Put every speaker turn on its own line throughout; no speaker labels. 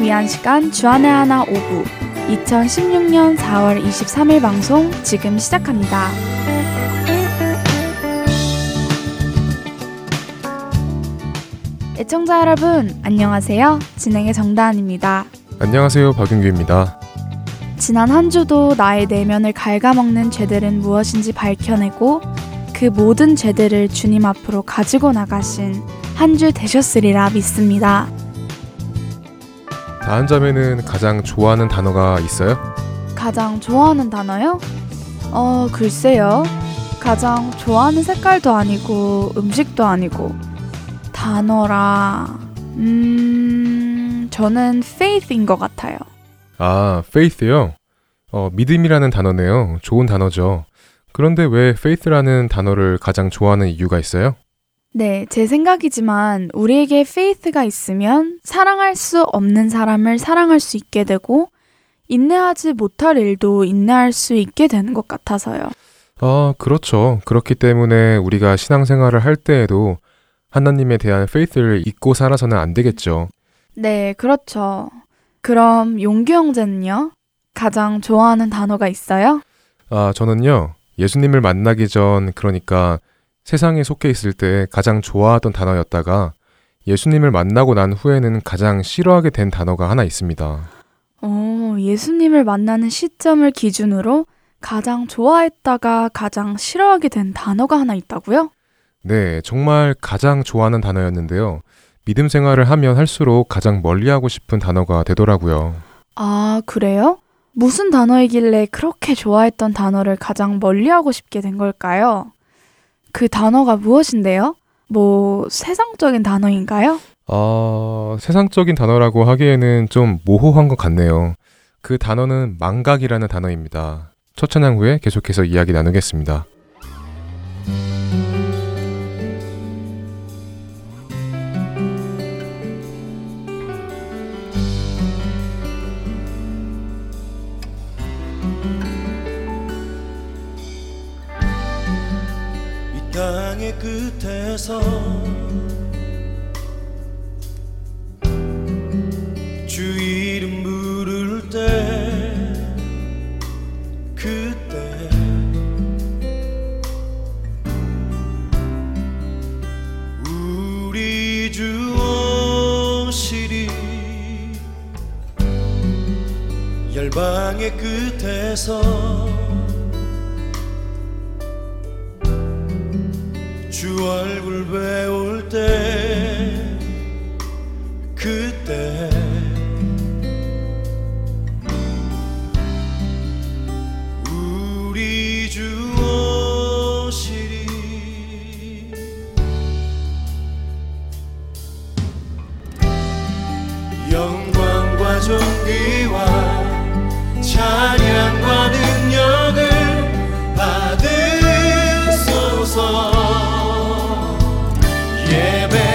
위한 시간 주안의 하나 오부 2016년 4월 23일 방송 지금 시작합니다. 애청자 여러분, 안녕하세요. 진행의 정다은입니다.
안녕하세요. 박윤규입니다.
지난 한 주도 나의 내면을 갉아먹는 죄들은 무엇인지 밝혀내고 그 모든 죄들을 주님 앞으로 가지고 나가신 한 주 되셨으리라 믿습니다.
다한 점에는 가장 좋아하는 단어가 있어요?
가장 좋아하는 단어요? 어, 글쎄요. 가장 좋아하는 색깔도 아니고 음식도 아니고 단어라. 음, 저는 faith인 것 같아요.
아, faith요? 어, 믿음이라는 단어네요. 좋은 단어죠. 그런데 왜 faith라는 단어를 가장 좋아하는 이유가 있어요?
네, 제 생각이지만 우리에게 faith가 있으면 사랑할 수 없는 사람을 사랑할 수 있게 되고 인내하지 못할 일도 인내할 수 있게 되는 것 같아서요.
아, 그렇죠. 그렇기 때문에 우리가 신앙생활을 할 때에도 하나님에 대한 faith를 잊고 살아서는 안 되겠죠.
네, 그렇죠. 그럼 용규 형제는요? 가장 좋아하는 단어가 있어요?
아, 저는요. 예수님을 만나기 전 그러니까 세상에 속해 있을 때 가장 좋아하던 단어였다가 예수님을 만나고 난 후에는 가장 싫어하게 된 단어가 하나 있습니다.
어, 예수님을 만나는 시점을 기준으로 가장 좋아했다가 가장 싫어하게 된 단어가 하나 있다고요?
네, 정말 가장 좋아하는 단어였는데요. 믿음 생활을 하면 할수록 가장 멀리하고 싶은 단어가 되더라고요.
아, 그래요? 무슨 단어이길래 그렇게 좋아했던 단어를 가장 멀리하고 싶게 된 걸까요? 그 단어가 무엇인데요? 뭐 세상적인 단어인가요?
어, 세상적인 단어라고 하기에는 좀 모호한 것 같네요. 그 단어는 망각이라는 단어입니다. 첫 찬양 후에 계속해서 이야기 나누겠습니다.
끝에서 주 이름 부를 때 그때 우리 주 오시리 열방의 끝에서 주 얼굴 배울 때 그때 우리 주 오시리 영광과 존귀와 찬 끝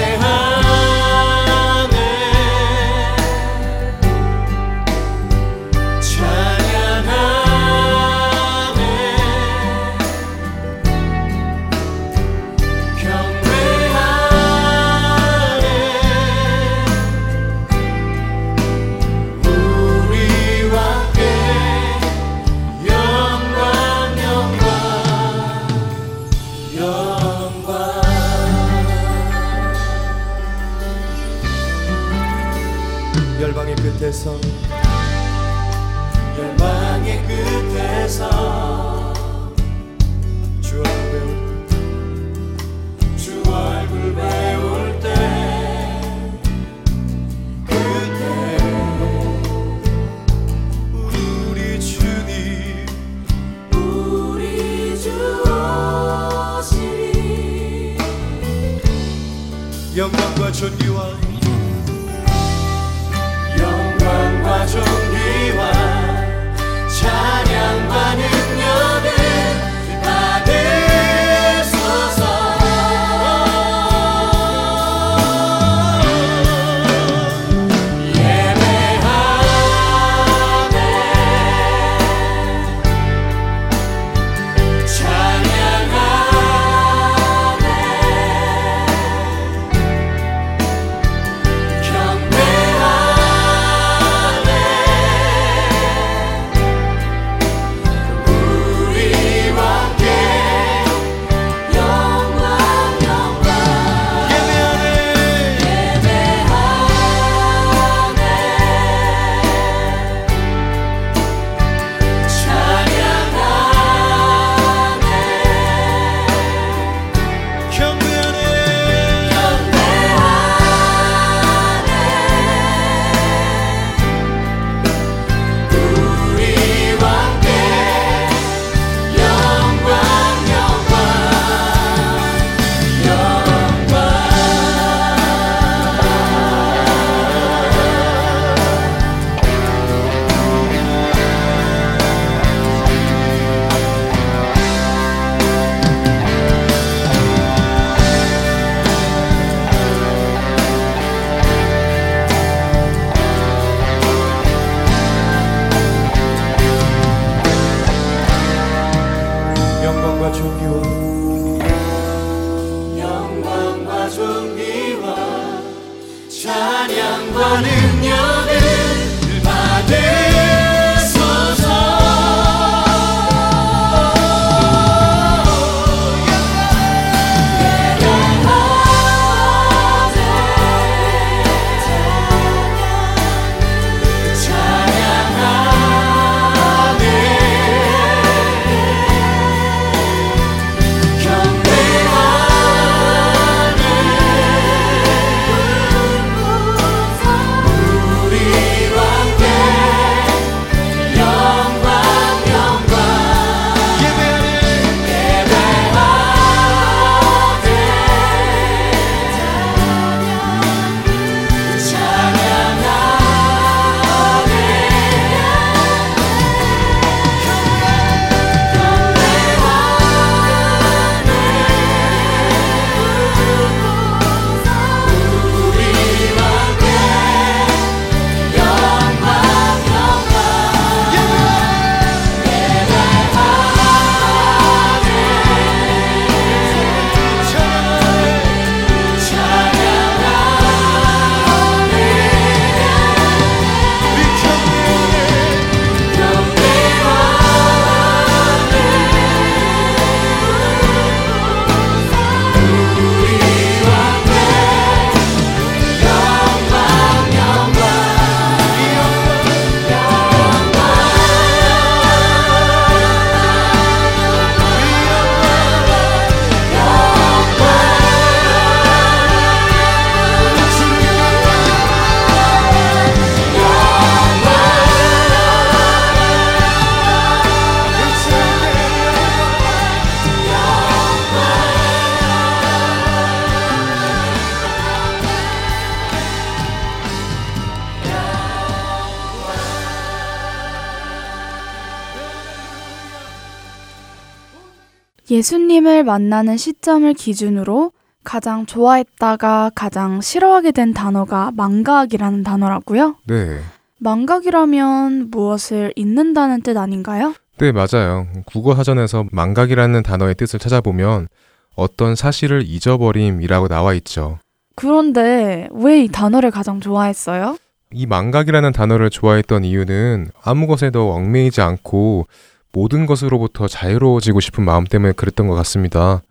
예수님을 만나는 시점을 기준으로 가장 좋아했다가 가장 싫어하게 된 단어가 망각이라는 단어라고요?
네.
망각이라면 무엇을 잊는다는 뜻 아닌가요?
네, 맞아요. 국어 사전에서 망각이라는 단어의 뜻을 찾아보면 어떤 사실을 잊어버림이라고 나와 있죠.
그런데 왜 이 단어를 가장 좋아했어요?
이 망각이라는 단어를 좋아했던 이유는 아무 것에도 얽매이지 않고 모든 것으로부터 자유로워지고 싶은 마음 때문에 그랬던 것 같습니다.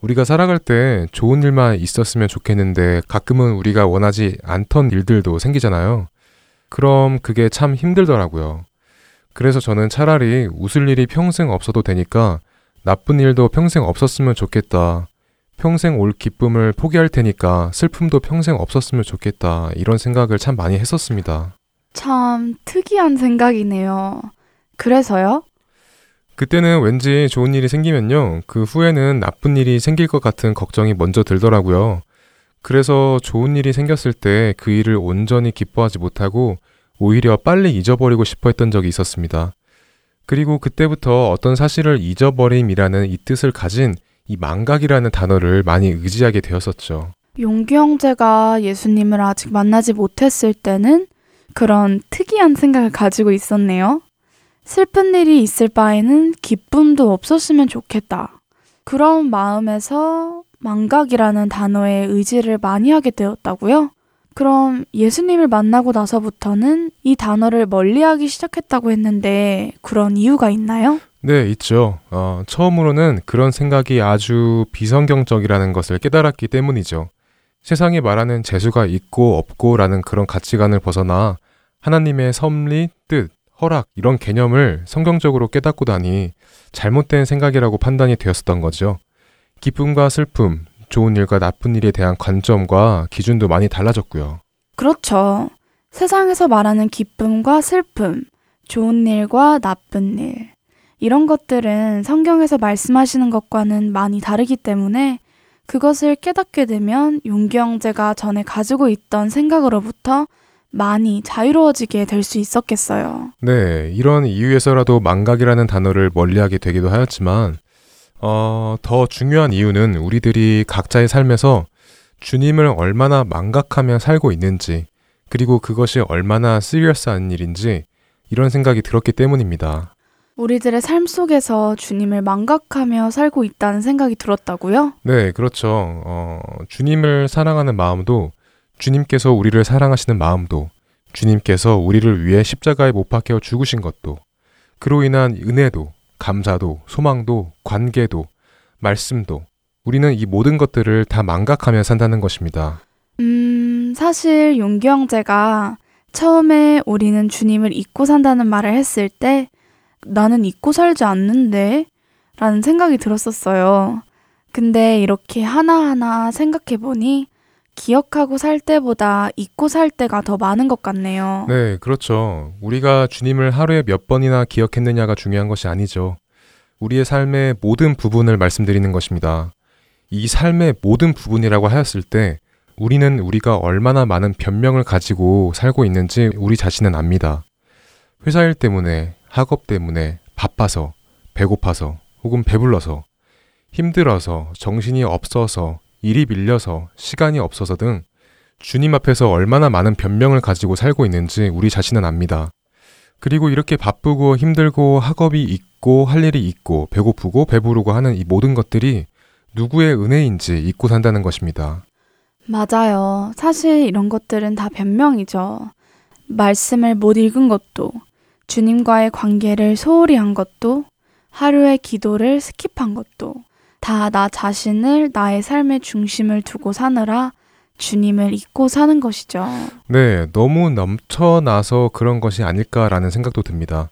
우리가 살아갈 때 좋은 일만 있었으면 좋겠는데 가끔은 우리가 원하지 않던 일들도 생기잖아요. 그럼 그게 참 힘들더라고요. 그래서 저는 차라리 웃을 일이 평생 없어도 되니까 나쁜 일도 평생 없었으면 좋겠다. 평생 올 기쁨을 포기할 테니까 슬픔도 평생 없었으면 좋겠다. 이런 생각을 참 많이 했었습니다.
참 특이한 생각이네요. 그래서요?
그때는 왠지 좋은 일이 생기면요. 그 후에는 나쁜 일이 생길 것 같은 걱정이 먼저 들더라고요. 그래서 좋은 일이 생겼을 때 그 일을 온전히 기뻐하지 못하고 오히려 빨리 잊어버리고 싶어 했던 적이 있었습니다. 그리고 그때부터 어떤 사실을 잊어버림이라는 이 뜻을 가진 이 망각이라는 단어를 많이 의지하게 되었었죠.
용기 형제가 예수님을 아직 만나지 못했을 때는 그런 특이한 생각을 가지고 있었네요. 슬픈 일이 있을 바에는 기쁨도 없었으면 좋겠다. 그런 마음에서 망각이라는 단어에 의지를 많이 하게 되었다고요? 그럼 예수님을 만나고 나서부터는 이 단어를 멀리하기 시작했다고 했는데 그런 이유가 있나요?
네, 있죠. 어, 처음으로는 그런 생각이 아주 비성경적이라는 것을 깨달았기 때문이죠. 세상이 말하는 재수가 있고 없고라는 그런 가치관을 벗어나 하나님의 섭리, 뜻, 허락 이런 개념을 성경적으로 깨닫고 나니 잘못된 생각이라고 판단이 되었었던 거죠. 기쁨과 슬픔, 좋은 일과 나쁜 일에 대한 관점과 기준도 많이 달라졌고요.
그렇죠. 세상에서 말하는 기쁨과 슬픔, 좋은 일과 나쁜 일. 이런 것들은 성경에서 말씀하시는 것과는 많이 다르기 때문에 그것을 깨닫게 되면 용기 형제가 전에 가지고 있던 생각으로부터 많이 자유로워지게 될 수 있었겠어요.
네, 이런 이유에서라도 망각이라는 단어를 멀리하게 되기도 하였지만, 어, 더 중요한 이유는 우리들이 각자의 삶에서 주님을 얼마나 망각하며 살고 있는지, 그리고 그것이 얼마나 시리어스한 일인지, 이런 생각이 들었기 때문입니다.
우리들의 삶 속에서 주님을 망각하며 살고 있다는 생각이 들었다고요?
네, 그렇죠. 어, 주님을 사랑하는 마음도, 주님께서 우리를 사랑하시는 마음도, 주님께서 우리를 위해 십자가에 못 박혀 죽으신 것도, 그로 인한 은혜도, 감사도, 소망도, 관계도, 말씀도, 우리는 이 모든 것들을 다 망각하며 산다는 것입니다.
음, 사실 용기 형제가 처음에 우리는 주님을 잊고 산다는 말을 했을 때 나는 잊고 살지 않는데? 라는 생각이 들었었어요. 근데 이렇게 하나하나 생각해 보니 기억하고 살 때보다 잊고 살 때가 더 많은 것 같네요.
네, 그렇죠. 우리가 주님을 하루에 몇 번이나 기억했느냐가 중요한 것이 아니죠. 우리의 삶의 모든 부분을 말씀드리는 것입니다. 이 삶의 모든 부분이라고 하였을 때 우리는 우리가 얼마나 많은 변명을 가지고 살고 있는지 우리 자신은 압니다. 회사 일 때문에, 학업 때문에, 바빠서, 배고파서, 혹은 배불러서, 힘들어서, 정신이 없어서, 일이 밀려서, 시간이 없어서 등 주님 앞에서 얼마나 많은 변명을 가지고 살고 있는지 우리 자신은 압니다. 그리고 이렇게 바쁘고 힘들고 학업이 있고 할 일이 있고 배고프고 배부르고 하는 이 모든 것들이 누구의 은혜인지 잊고 산다는 것입니다.
맞아요. 사실 이런 것들은 다 변명이죠. 말씀을 못 읽은 것도, 주님과의 관계를 소홀히 한 것도, 하루의 기도를 스킵한 것도, 다 나 자신을 나의 삶의 중심을 두고 사느라 주님을 잊고 사는 것이죠.
네, 너무 넘쳐나서 그런 것이 아닐까라는 생각도 듭니다.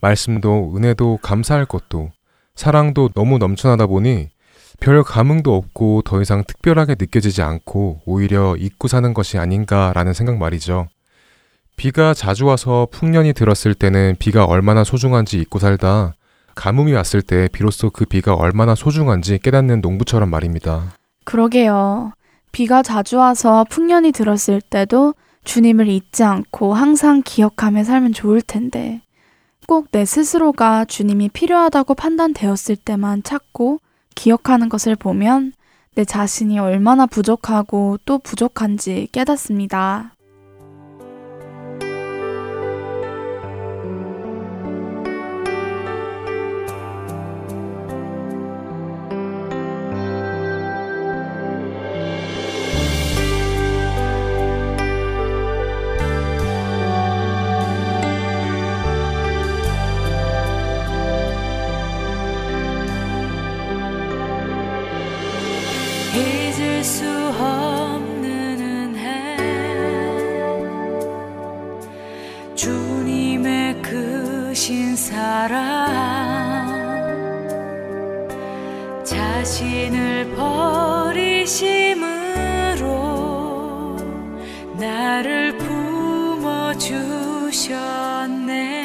말씀도 은혜도 감사할 것도 사랑도 너무 넘쳐나다 보니 별 감흥도 없고 더 이상 특별하게 느껴지지 않고 오히려 잊고 사는 것이 아닌가라는 생각 말이죠. 비가 자주 와서 풍년이 들었을 때는 비가 얼마나 소중한지 잊고 살다 가뭄이 왔을 때 비로소 그 비가 얼마나 소중한지 깨닫는 농부처럼 말입니다.
그러게요. 비가 자주 와서 풍년이 들었을 때도 주님을 잊지 않고 항상 기억하며 살면 좋을 텐데 꼭 내 스스로가 주님이 필요하다고 판단되었을 때만 찾고 기억하는 것을 보면 내 자신이 얼마나 부족하고 또 부족한지 깨닫습니다.
내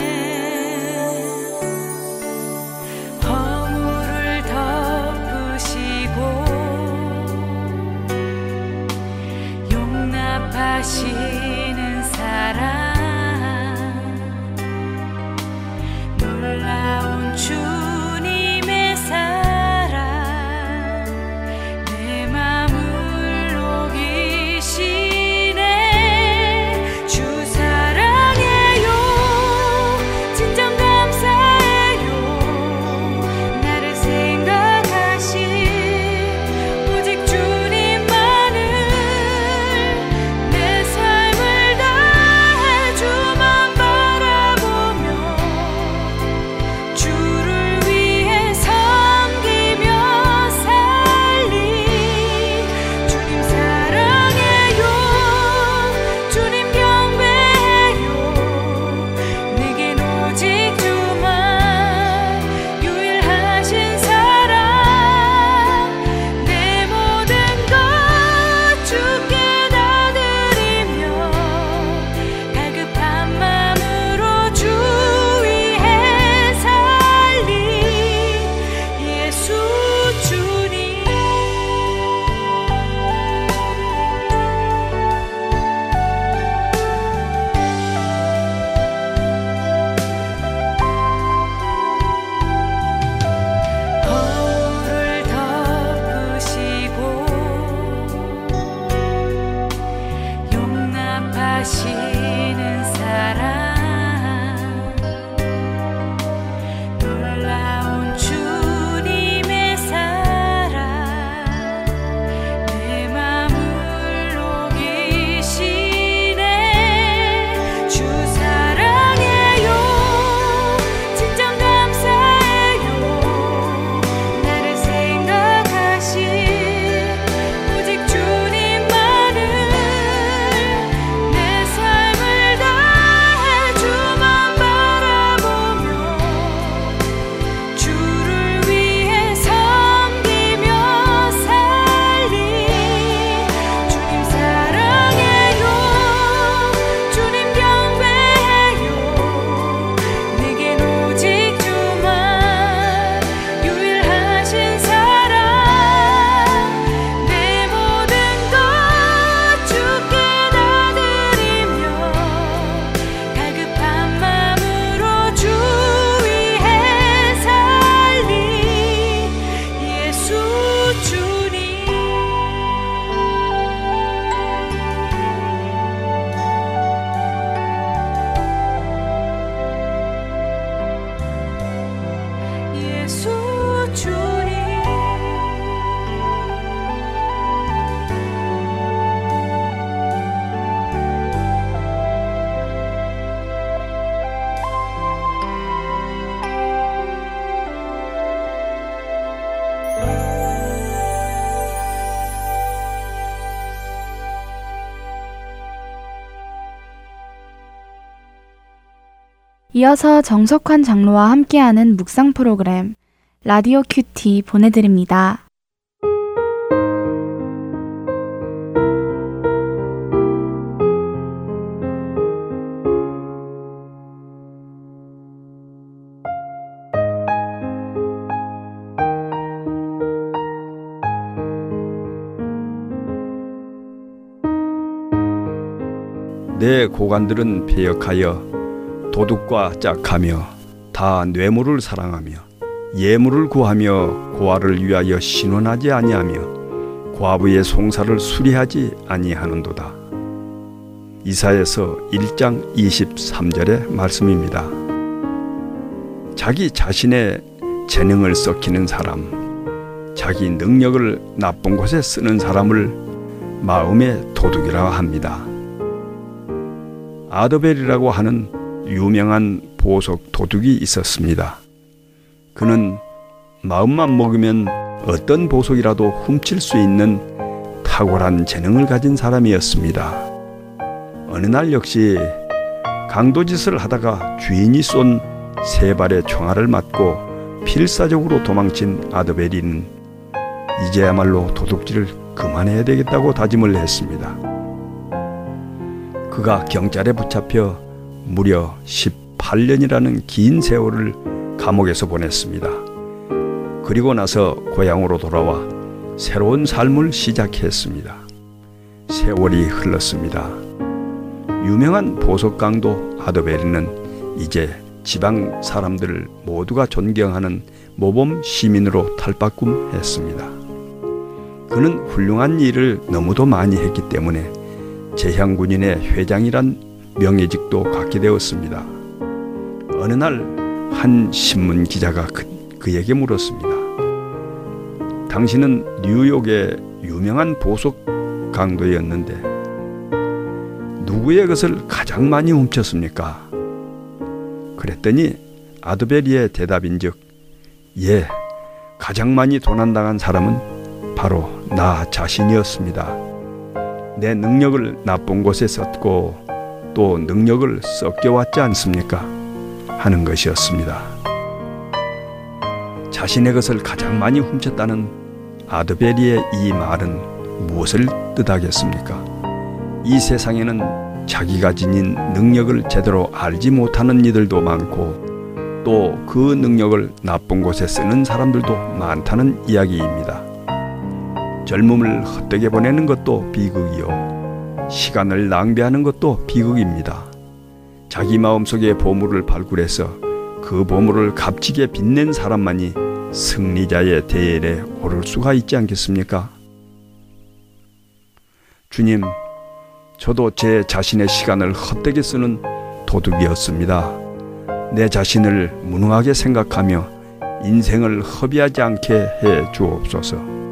이어서 정석환 장로와 함께하는 묵상 프로그램 라디오 큐티 보내드립니다.
내 고관들은 배역하여 도둑과 짝하며 다 뇌물을 사랑하며 예물을 구하며 고아를 위하여 신원하지 아니하며 과부의 송사를 수리하지 아니하는도다. 이사에서 1장 23절의 말씀입니다. 자기 자신의 재능을 썩히는 사람, 자기 능력을 나쁜 곳에 쓰는 사람을 마음의 도둑이라 합니다. 아더벨이라고 하는 유명한 보석 도둑이 있었습니다. 그는 마음만 먹으면 어떤 보석이라도 훔칠 수 있는 탁월한 재능을 가진 사람이었습니다. 어느 날 역시 강도짓을 하다가 주인이 쏜 세 발의 총알을 맞고 필사적으로 도망친 아드베리는 이제야말로 도둑질을 그만해야 되겠다고 다짐을 했습니다. 그가 경찰에 붙잡혀 무려 18년이라는 긴 세월을 감옥에서 보냈습니다. 그리고 나서 고향으로 돌아와 새로운 삶을 시작했습니다. 세월이 흘렀습니다. 유명한 보석 강도 아드베리는 이제 지방 사람들 모두가 존경하는 모범 시민으로 탈바꿈했습니다. 그는 훌륭한 일을 너무도 많이 했기 때문에 재향군인의 회장이란 명예직도 갖게 되었습니다. 어느 날 한 신문 기자가 그, 그에게 물었습니다. 당신은 뉴욕의 유명한 보석 강도였는데 누구의 것을 가장 많이 훔쳤습니까? 그랬더니 아드베리의 대답인즉 예, 가장 많이 도난당한 사람은 바로 나 자신이었습니다. 내 능력을 나쁜 곳에 썼고 또 능력을 섞여왔지 않습니까? 하는 것이었습니다. 자신의 것을 가장 많이 훔쳤다는 아드베리의 이 말은 무엇을 뜻하겠습니까? 이 세상에는 자기가 지닌 능력을 제대로 알지 못하는 이들도 많고 또 그 능력을 나쁜 곳에 쓰는 사람들도 많다는 이야기입니다. 젊음을 헛되게 보내는 것도 비극이요. 시간을 낭비하는 것도 비극입니다. 자기 마음속에 보물을 발굴해서 그 보물을 값지게 빛낸 사람만이 승리자의 대열에 오를 수가 있지 않겠습니까? 주님, 저도 제 자신의 시간을 헛되게 쓰는 도둑이었습니다. 내 자신을 무능하게 생각하며 인생을 허비하지 않게 해 주옵소서.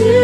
영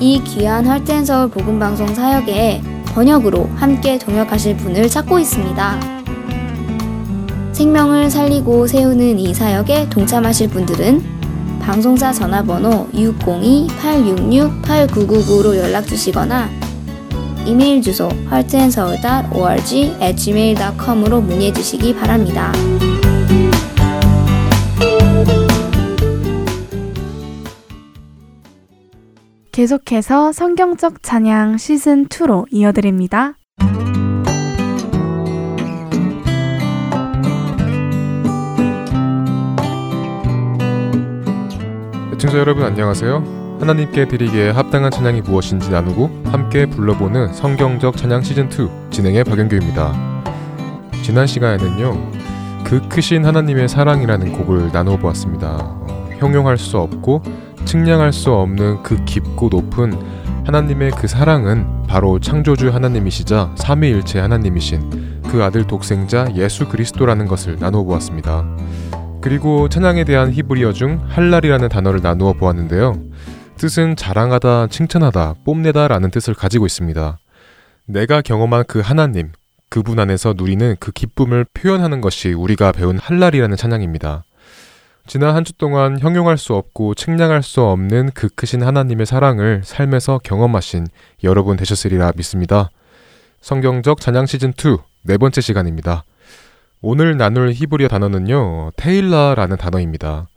이 귀한 할텐서울 복음방송 사역에 번역으로 함께 동역하실 분을 찾고 있습니다. 생명을 살리고 세우는 이 사역에 동참하실 분들은 방송사 전화번호 602-866-8999로 연락 주시거나 이메일 주소 heartandseoul.org gmail.com으로 문의해 주시기 바랍니다.
계속해서 성경적 찬양 시즌 2로 이어드립니다.
애청자 여러분 안녕하세요. 하나님께 드리기에 합당한 찬양이 무엇인지 나누고 함께 불러보는 성경적 찬양 시즌 2 진행의 박영규입니다. 지난 시간에는요. 그 크신 하나님의 사랑이라는 곡을 나누어 보았습니다. 어, 형용할 수 없고 측량할 수 없는 그 깊고 높은 하나님의 그 사랑은 바로 창조주 하나님이시자 삼위일체 하나님이신 그 아들 독생자 예수 그리스도라는 것을 나누어 보았습니다. 그리고 찬양에 대한 히브리어 중 할랄이라는 단어를 나누어 보았는데요. 뜻은 자랑하다, 칭찬하다, 뽐내다 라는 뜻을 가지고 있습니다. 내가 경험한 그 하나님, 그분 안에서 누리는 그 기쁨을 표현하는 것이 우리가 배운 할랄이라는 찬양입니다. 지난 한 주 동안 형용할 수 없고 측량할 수 없는 그 크신 하나님의 사랑을 삶에서 경험하신 여러분 되셨으리라 믿습니다. 성경적 찬양 시즌 2 네 번째 시간입니다. 오늘 나눌 히브리어 단어는요, 테일라라는 단어입니다.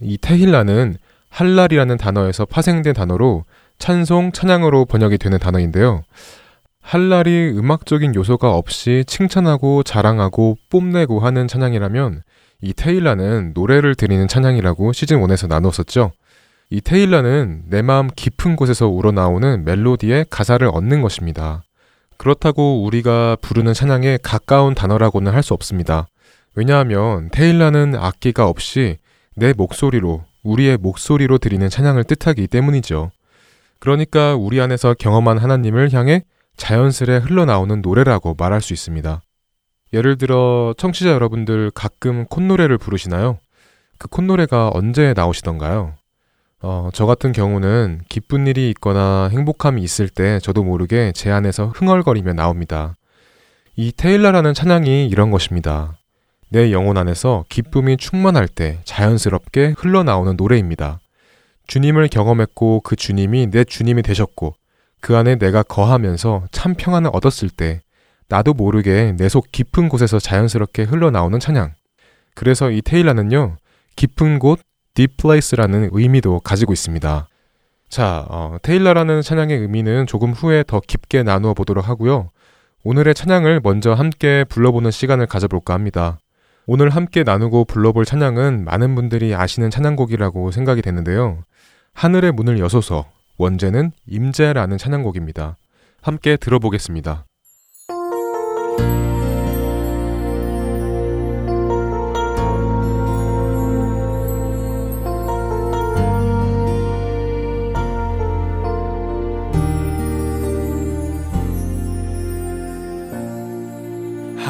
이 테힐라는 할랄이라는 단어에서 파생된 단어로 찬송, 찬양으로 번역이 되는 단어인데요. 할랄이 음악적인 요소가 없이 칭찬하고 자랑하고 뽐내고 하는 찬양이라면 이 테일라는 노래를 드리는 찬양이라고 시즌 1에서 나눴었죠. 이 테일라는 내 마음 깊은 곳에서 우러나오는 멜로디의 가사를 얻는 것입니다. 그렇다고 우리가 부르는 찬양에 가까운 단어라고는 할 수 없습니다. 왜냐하면 테일라는 악기가 없이 내 목소리로, 우리의 목소리로 드리는 찬양을 뜻하기 때문이죠. 그러니까 우리 안에서 경험한 하나님을 향해 자연스레 흘러나오는 노래라고 말할 수 있습니다. 예를 들어 청취자 여러분들 가끔 콧노래를 부르시나요? 그 콧노래가 언제 나오시던가요? 어, 저 같은 경우는 기쁜 일이 있거나 행복함이 있을 때 저도 모르게 제 안에서 흥얼거리며 나옵니다. 이 테일라라는 찬양이 이런 것입니다. 내 영혼 안에서 기쁨이 충만할 때 자연스럽게 흘러나오는 노래입니다. 주님을 경험했고 그 주님이 내 주님이 되셨고 그 안에 내가 거하면서 참 평안을 얻었을 때 나도 모르게 내 속 깊은 곳에서 자연스럽게 흘러나오는 찬양. 그래서 이 테일라는요, 깊은 곳, deep place라는 의미도 가지고 있습니다. 자, 어, 테일라라는 찬양의 의미는 조금 후에 더 깊게 나누어 보도록 하고요. 오늘의 찬양을 먼저 함께 불러보는 시간을 가져볼까 합니다. 오늘 함께 나누고 불러볼 찬양은 많은 분들이 아시는 찬양곡이라고 생각이 되는데요. 하늘의 문을 여소서, 원제는 임재라는 찬양곡입니다. 함께 들어보겠습니다.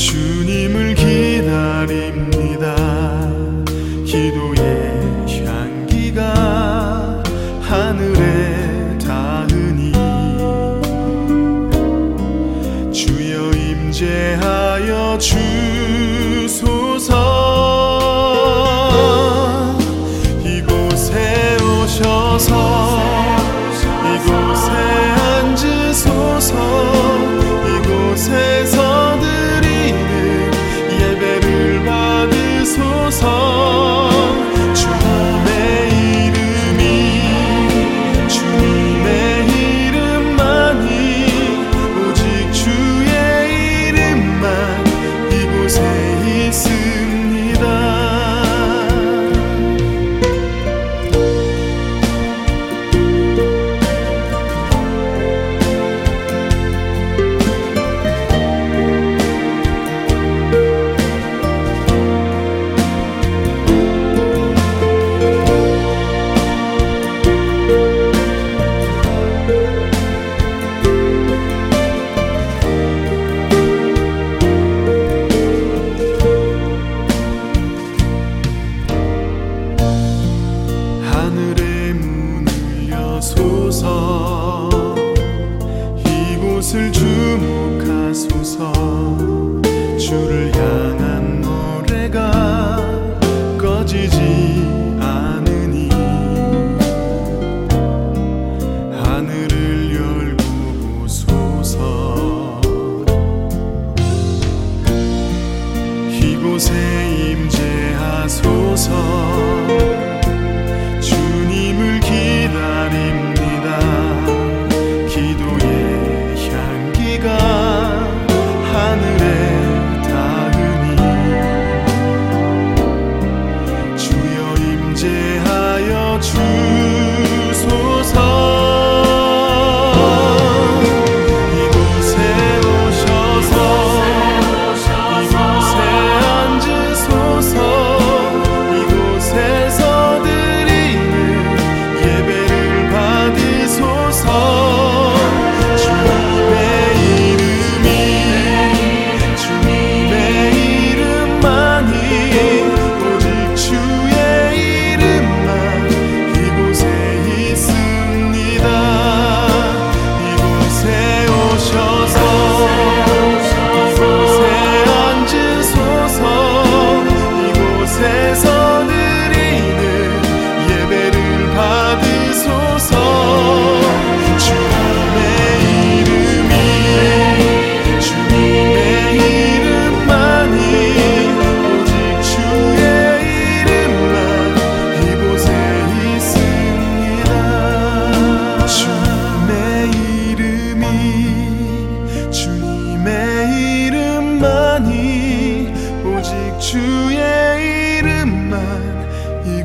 주 주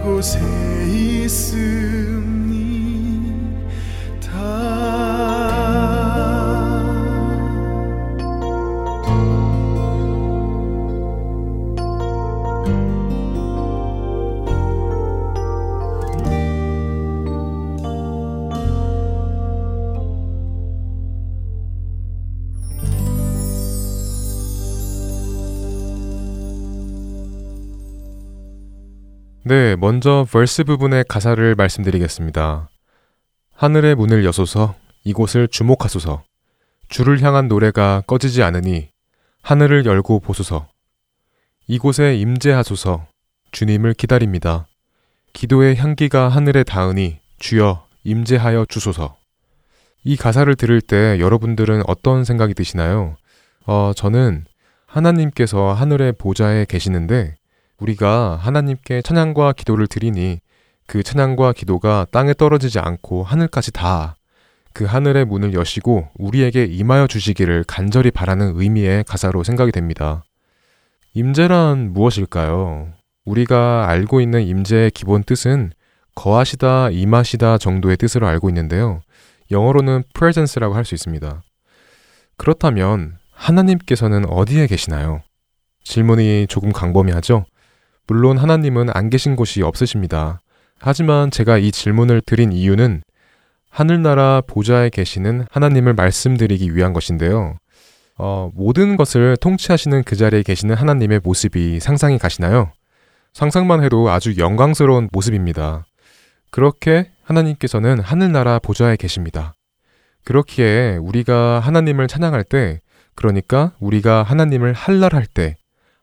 곳에 있음.
네, 먼저 verse 부분의 가사를 말씀드리겠습니다. 하늘의 문을 여소서 이곳을 주목하소서 주를 향한 노래가 꺼지지 않으니 하늘을 열고 보소서 이곳에 임재하소서 주님을 기다립니다. 기도의 향기가 하늘에 닿으니 주여 임재하여 주소서. 이 가사를 들을 때 여러분들은 어떤 생각이 드시나요? 어, 저는 하나님께서 하늘의 보좌에 계시는데 우리가 하나님께 찬양과 기도를 드리니 그 찬양과 기도가 땅에 떨어지지 않고 하늘까지 다 그 하늘의 문을 여시고 우리에게 임하여 주시기를 간절히 바라는 의미의 가사로 생각이 됩니다. 임재란 무엇일까요? 우리가 알고 있는 임재의 기본 뜻은 거하시다, 임하시다 정도의 뜻으로 알고 있는데요. 영어로는 presence라고 할 수 있습니다. 그렇다면 하나님께서는 어디에 계시나요? 질문이 조금 강범위하죠? 물론 하나님은 안 계신 곳이 없으십니다. 하지만 제가 이 질문을 드린 이유는 하늘나라 보좌에 계시는 하나님을 말씀드리기 위한 것인데요. 어, 모든 것을 통치하시는 그 자리에 계시는 하나님의 모습이 상상이 가시나요? 상상만 해도 아주 영광스러운 모습입니다. 그렇게 하나님께서는 하늘나라 보좌에 계십니다. 그렇기에 우리가 하나님을 찬양할 때, 그러니까 우리가 하나님을 할랄할 때,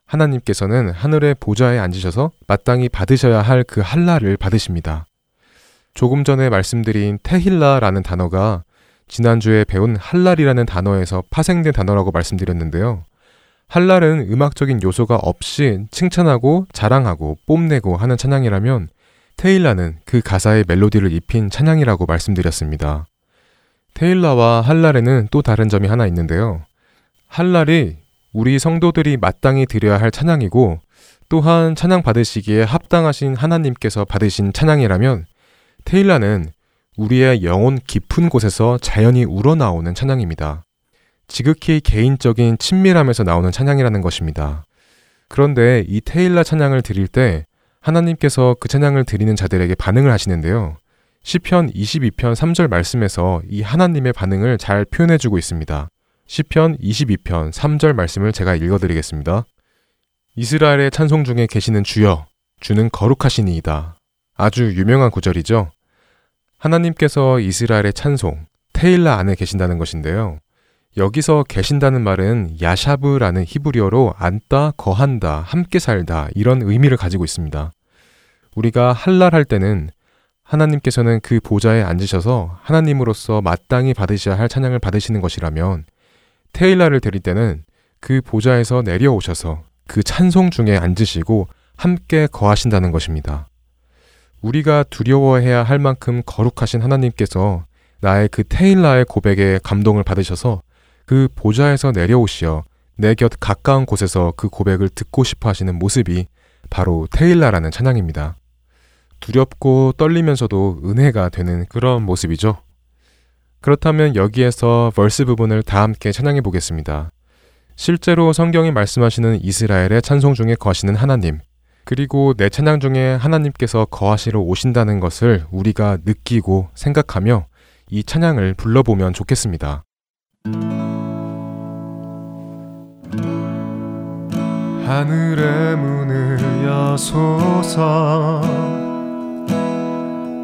하나님께서는 하늘의 보좌에 앉으셔서 마땅히 받으셔야 할그 할랄을 받으십니다. 조금 전에 말씀드린 테힐라라는 단어가 지난주에 배운 할랄이라는 단어에서 파생된 단어라고 말씀드렸는데요. 할랄은 음악적인 요소가 없이 칭찬하고 자랑하고 뽐내고 하는 찬양이라면 테일라는 그 가사의 멜로디를 입힌 찬양이라고 말씀드렸습니다. 테일라와 할랄에는 또 다른 점이 하나 있는데요. 할랄이 우리 성도들이 마땅히 드려야 할 찬양이고 또한 찬양 받으시기에 합당하신 하나님께서 받으신 찬양이라면 테일라는 우리의 영혼 깊은 곳에서 자연히 우러나오는 찬양입니다. 지극히 개인적인 친밀함에서 나오는 찬양이라는 것입니다. 그런데 이 테일라 찬양을 드릴 때 하나님께서 그 찬양을 드리는 자들에게 반응을 하시는데요. 시편 22편 3절 말씀에서 이 하나님의 반응을 잘 표현해 주고 있습니다. 시편 22편 3절 말씀을 제가 읽어 드리겠습니다. 이스라엘의 찬송 중에 계시는 주여 주는 거룩하시니이다. 아주 유명한 구절이죠. 하나님께서 이스라엘의 찬송 테일라 안에 계신다는 것인데요. 여기서 계신다는 말은 야샤브라는 히브리어로 앉다, 거한다, 함께 살다 이런 의미를 가지고 있습니다. 우리가 할랄 할 때는 하나님께서는 그 보좌에 앉으셔서 하나님으로서 마땅히 받으셔야 할 찬양을 받으시는 것이라면 테일라를 드릴 때는 그 보좌에서 내려오셔서 그 찬송 중에 앉으시고 함께 거하신다는 것입니다. 우리가 두려워해야 할 만큼 거룩하신 하나님께서 나의 그 테일라의 고백에 감동을 받으셔서 그 보좌에서 내려오시어 내 곁 가까운 곳에서 그 고백을 듣고 싶어 하시는 모습이 바로 테일라라는 찬양입니다. 두렵고 떨리면서도 은혜가 되는 그런 모습이죠. 그렇다면 여기에서 벌스 부분을 다 함께 찬양해 보겠습니다. 실제로 성경이 말씀하시는 이스라엘의 찬송 중에 거하시는 하나님, 그리고 내 찬양 중에 하나님께서 거하시러 오신다는 것을 우리가 느끼고 생각하며 이 찬양을 불러보면 좋겠습니다.
하늘의 문을 여소서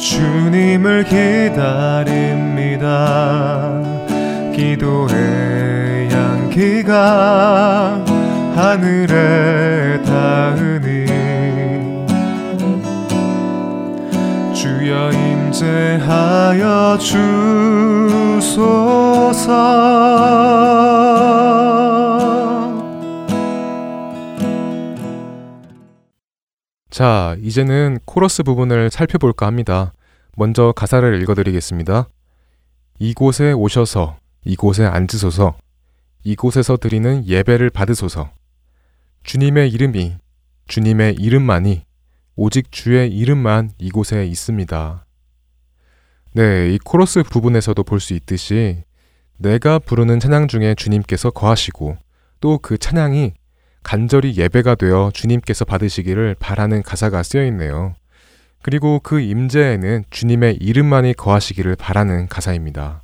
주님을 기다립니다. 기도의 향기가 하늘에 닿으니. 주여 임재 임재하여 주소서
자, 이제는 코러스 부분을 살펴볼까 합니다. 먼저 가사를 읽어드리겠습니다. 이곳에 오셔서, 이곳에 앉으소서, 이곳에서 드리는 예배를 받으소서. 주님의 이름이, 주님의 이름만이, 오직 주의 이름만 이곳에 있습니다. 네, 이 코러스 부분에서도 볼 수 있듯이 내가 부르는 찬양 중에 주님께서 거하시고 또 그 찬양이 간절히 예배가 되어 주님께서 받으시기를 바라는 가사가 쓰여 있네요. 그리고 그 임재에는 주님의 이름만이 거하시기를 바라는 가사입니다.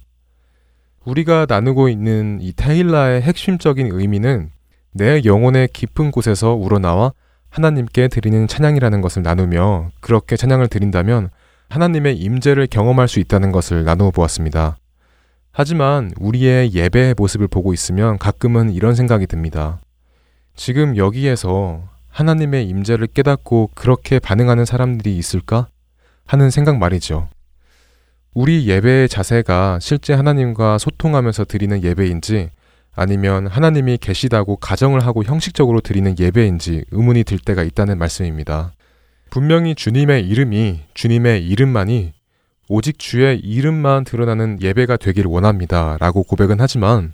우리가 나누고 있는 이 테일라의 핵심적인 의미는 내 영혼의 깊은 곳에서 우러나와 하나님께 드리는 찬양이라는 것을 나누며 그렇게 찬양을 드린다면 하나님의 임재를 경험할 수 있다는 것을 나누어 보았습니다. 하지만 우리의 예배의 모습을 보고 있으면 가끔은 이런 생각이 듭니다. 지금 여기에서 하나님의 임재를 깨닫고 그렇게 반응하는 사람들이 있을까? 하는 생각 말이죠. 우리 예배의 자세가 실제 하나님과 소통하면서 드리는 예배인지 아니면 하나님이 계시다고 가정을 하고 형식적으로 드리는 예배인지 의문이 들 때가 있다는 말씀입니다. 분명히 주님의 이름이 주님의 이름만이 오직 주의 이름만 드러나는 예배가 되길 원합니다. 라고 고백은 하지만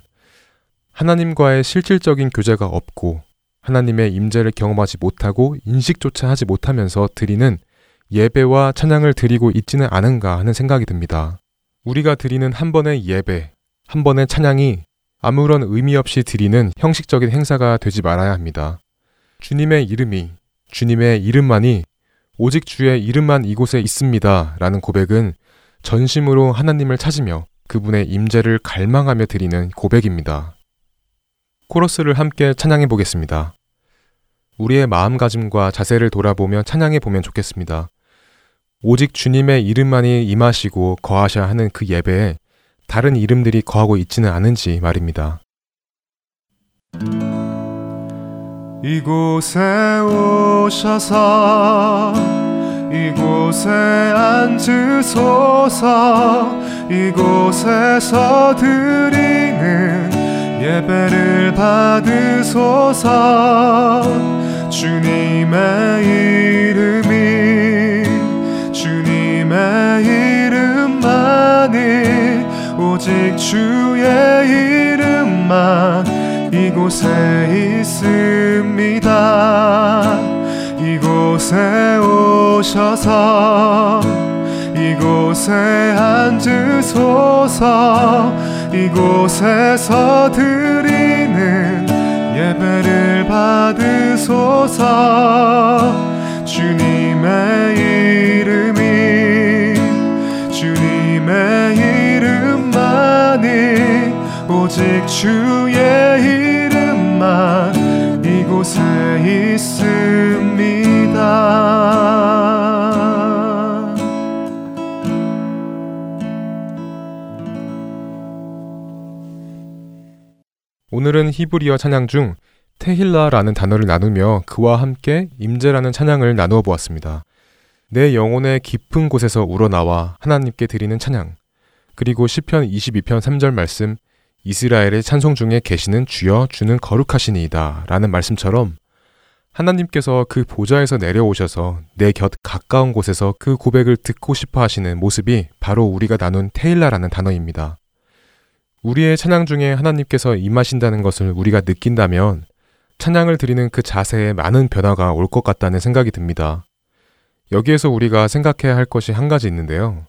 하나님과의 실질적인 교제가 없고 하나님의 임재를 경험하지 못하고 인식조차 하지 못하면서 드리는 예배와 찬양을 드리고 있지는 않은가 하는 생각이 듭니다. 우리가 드리는 한 번의 예배, 한 번의 찬양이 아무런 의미 없이 드리는 형식적인 행사가 되지 말아야 합니다. 주님의 이름이, 주님의 이름만이 오직 주의 이름만 이곳에 있습니다. 라는 고백은 전심으로 하나님을 찾으며 그분의 임재를 갈망하며 드리는 고백입니다. 코러스를 함께 찬양해 보겠습니다. 우리의 마음가짐과 자세를 돌아보며 찬양해 보면 좋겠습니다. 오직 주님의 이름만이 임하시고 거하셔야 하는 그 예배에 다른 이름들이 거하고 있지는 않은지 말입니다.
이곳에 오셔서 이곳에 앉으소서 이곳에서 드리는 예배를 받으소서 주님의 이름이 주님의 이름만이 오직 주의 이름만 이곳에 있습니다. 이곳에 오셔서 이곳에 앉으소서 이곳에서 드리는 예배를 받으소서 주님의 이름이 주님의 이름만이 오직 주의 이름만 이곳에 있습니다.
오늘은 히브리어 찬양 중 테힐라라는 단어를 나누며 그와 함께 임재라는 찬양을 나누어 보았습니다. 내 영혼의 깊은 곳에서 우러나와 하나님께 드리는 찬양. 그리고 시편 22편 3절 말씀 이스라엘의 찬송 중에 계시는 주여 주는 거룩하시니이다 라는 말씀처럼 하나님께서 그 보좌에서 내려오셔서 내 곁 가까운 곳에서 그 고백을 듣고 싶어 하시는 모습이 바로 우리가 나눈 테일라라는 단어입니다. 우리의 찬양 중에 하나님께서 임하신다는 것을 우리가 느낀다면 찬양을 드리는 그 자세에 많은 변화가 올 것 같다는 생각이 듭니다. 여기에서 우리가 생각해야 할 것이 한 가지 있는데요.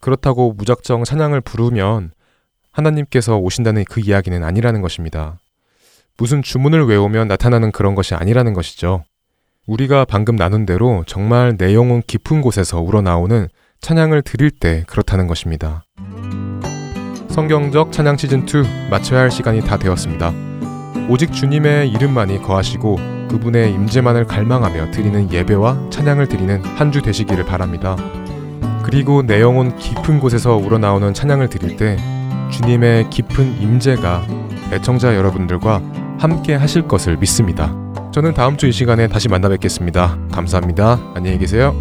그렇다고 무작정 찬양을 부르면 하나님께서 오신다는 그 이야기는 아니라는 것입니다. 무슨 주문을 외우면 나타나는 그런 것이 아니라는 것이죠. 우리가 방금 나눈 대로 정말 내 영혼 깊은 곳에서 우러나오는 찬양을 드릴 때 그렇다는 것입니다. 성경적 찬양 시즌2 마쳐야 할 시간이 다 되었습니다. 오직 주님의 이름만이 거하시고 그분의 임재만을 갈망하며 드리는 예배와 찬양을 드리는 한 주 되시기를 바랍니다. 그리고 내 영혼 깊은 곳에서 우러나오는 찬양을 드릴 때 주님의 깊은 임재가 애청자 여러분들과 함께 하실 것을 믿습니다. 저는 다음 주 이 시간에 다시 만나 뵙겠습니다. 감사합니다. 안녕히 계세요.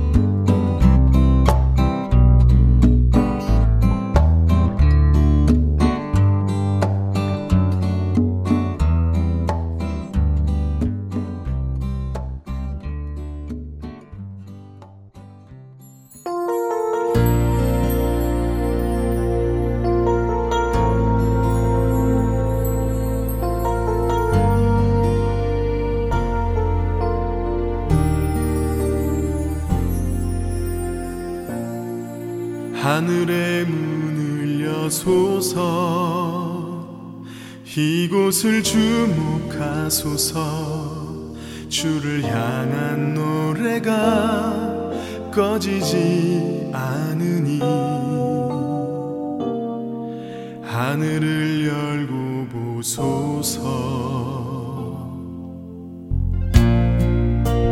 주옵소서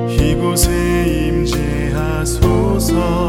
이곳에 임재하소서.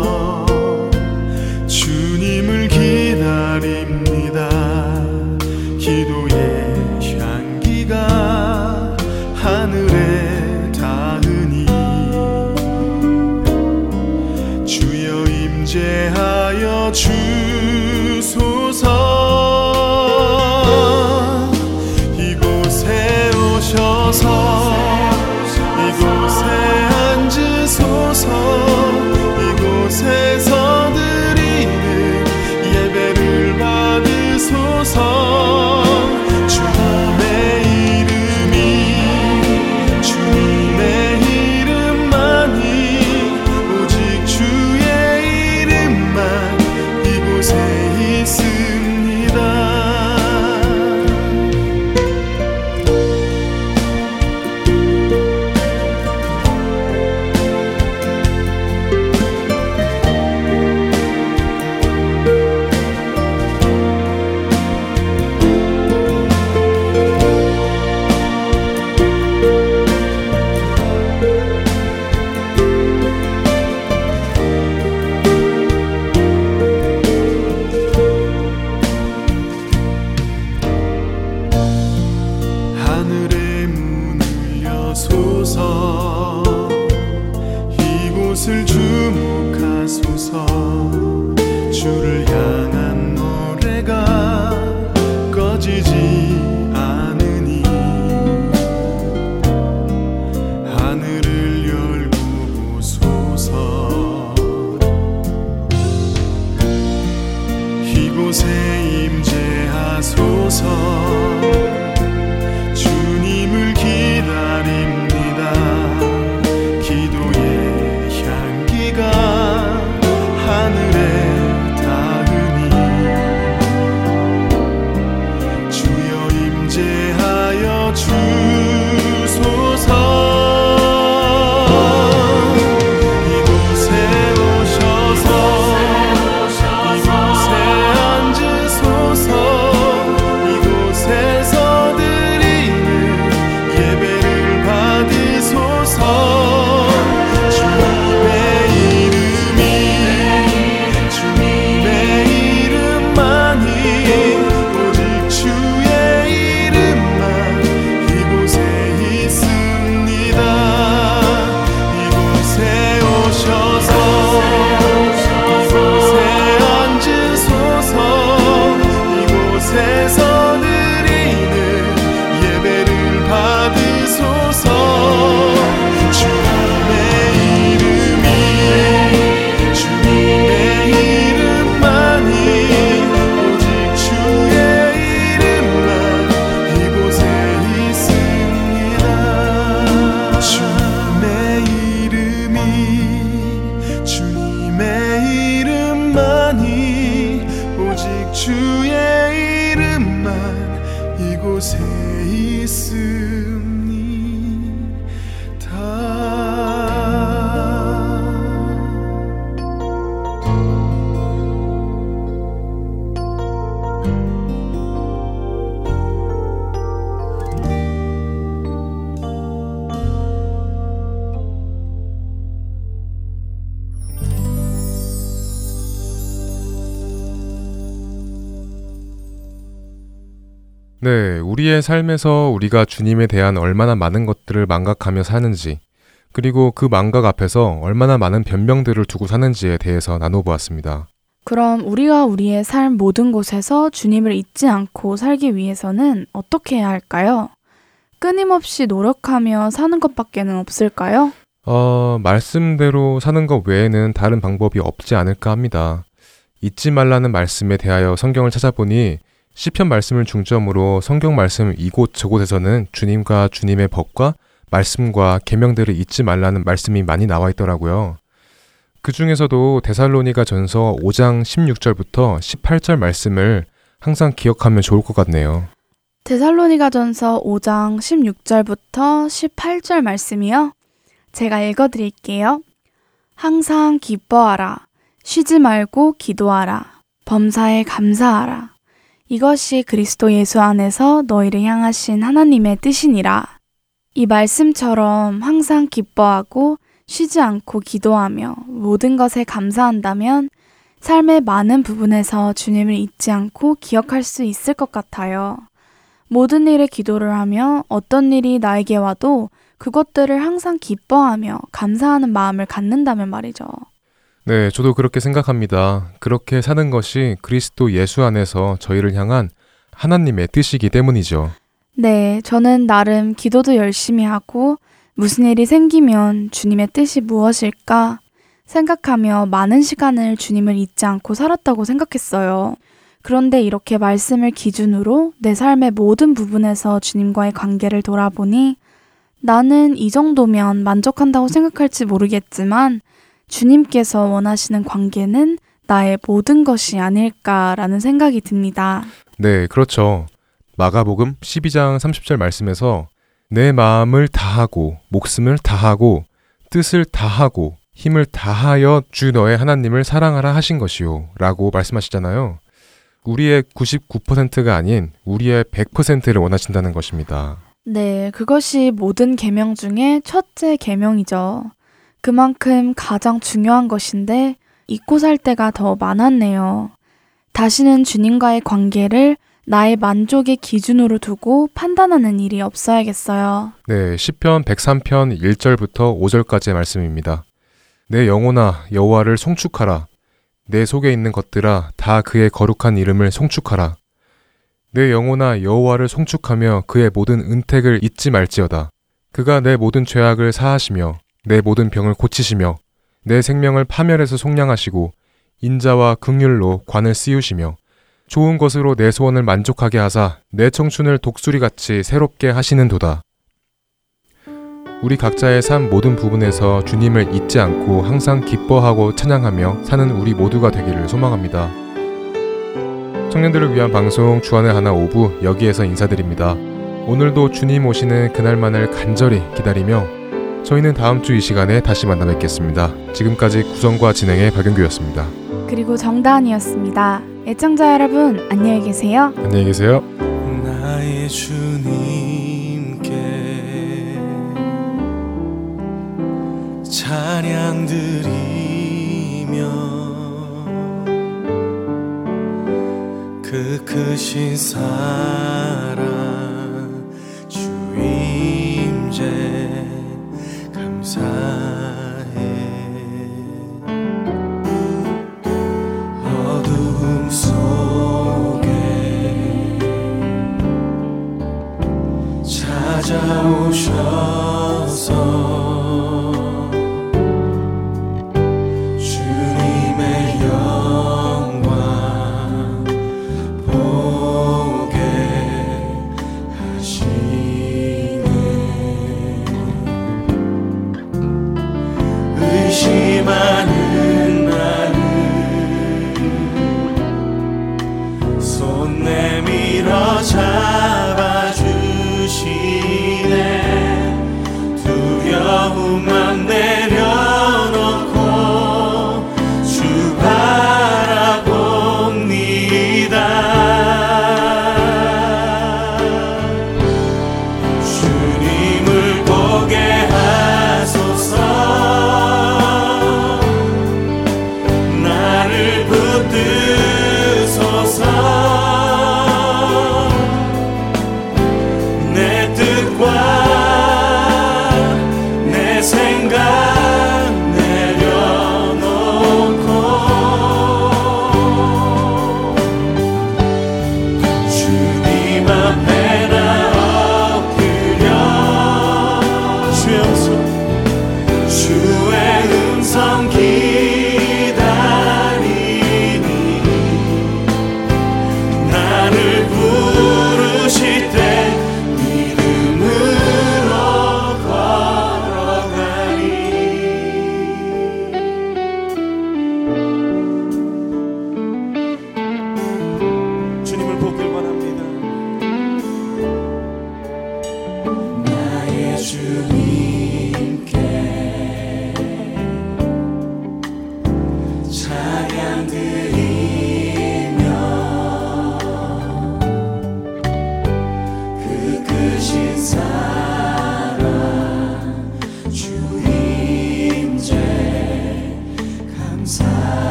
네, 우리의 삶에서 우리가 주님에 대한 얼마나 많은 것들을 망각하며 사는지, 그리고 그 망각 앞에서 얼마나 많은 변명들을 두고 사는지에 대해서 나눠보았습니다.
그럼 우리가 우리의 삶 모든 곳에서 주님을 잊지 않고 살기 위해서는 어떻게 해야 할까요? 끊임없이 노력하며 사는 것밖에는 없을까요?
어, 말씀대로 사는 것 외에는 다른 방법이 없지 않을까 합니다. 잊지 말라는 말씀에 대하여 성경을 찾아보니 시편 말씀을 중점으로 성경 말씀 이곳저곳에서는 주님과 주님의 법과 말씀과 계명들을 잊지 말라는 말씀이 많이 나와 있더라고요. 그 중에서도 데살로니가 전서 5장 16절부터 18절 말씀을 항상 기억하면 좋을 것 같네요.
데살로니가 전서 5장 16절부터 18절 말씀이요. 제가 읽어 드릴게요. 항상 기뻐하라. 쉬지 말고 기도하라. 범사에 감사하라. 이것이 그리스도 예수 안에서 너희를 향하신 하나님의 뜻이니라. 이 말씀처럼 항상 기뻐하고 쉬지 않고 기도하며 모든 것에 감사한다면 삶의 많은 부분에서 주님을 잊지 않고 기억할 수 있을 것 같아요. 모든 일에 기도를 하며 어떤 일이 나에게 와도 그것들을 항상 기뻐하며 감사하는 마음을 갖는다면 말이죠.
네, 저도 그렇게 생각합니다. 그렇게 사는 것이 그리스도 예수 안에서 저희를 향한 하나님의 뜻이기 때문이죠.
네, 저는 나름 기도도 열심히 하고 무슨 일이 생기면 주님의 뜻이 무엇일까 생각하며 많은 시간을 주님을 잊지 않고 살았다고 생각했어요. 그런데 이렇게 말씀을 기준으로 내 삶의 모든 부분에서 주님과의 관계를 돌아보니 나는 이 정도면 만족한다고 생각할지 모르겠지만 주님께서 원하시는 관계는 나의 모든 것이 아닐까라는 생각이 듭니다.
네, 그렇죠. 마가복음 12장 30절 말씀에서 내 마음을 다하고 목숨을 다하고 뜻을 다하고 힘을 다하여 주 너의 하나님을 사랑하라 하신 것이요 라고 말씀하시잖아요. 우리의 99%가 아닌 우리의 100%를 원하신다는 것입니다.
네, 그것이 모든 계명 중에 첫째 계명이죠. 그만큼 가장 중요한 것인데 잊고 살 때가 더 많았네요. 다시는 주님과의 관계를 나의 만족의 기준으로 두고 판단하는 일이 없어야겠어요.
네, 시편 103편 1절부터 5절까지의 말씀입니다. 내 영혼아 여호와를 송축하라. 내 속에 있는 것들아 다 그의 거룩한 이름을 송축하라. 내 영혼아 여호와를 송축하며 그의 모든 은택을 잊지 말지어다. 그가 내 모든 죄악을 사하시며 내 모든 병을 고치시며 내 생명을 파멸해서 속량하시고 인자와 극률로 관을 씌우시며 좋은 것으로 내 소원을 만족하게 하사 내 청춘을 독수리같이 새롭게 하시는도다. 우리 각자의 삶 모든 부분에서 주님을 잊지 않고 항상 기뻐하고 찬양하며 사는 우리 모두가 되기를 소망합니다. 청년들을 위한 방송 주안의 하나 오부 여기에서 인사드립니다. 오늘도 주님 오시는 그날만을 간절히 기다리며 저희는 다음 주 이 시간에 다시 만나 뵙겠습니다. 지금까지 구성과 진행의 박영규였습니다.
그리고 정다은이었습니다. 애청자 여러분, 안녕히 계세요.
안녕히 계세요.
나의 주님께 찬양 드리며 그 크신 사랑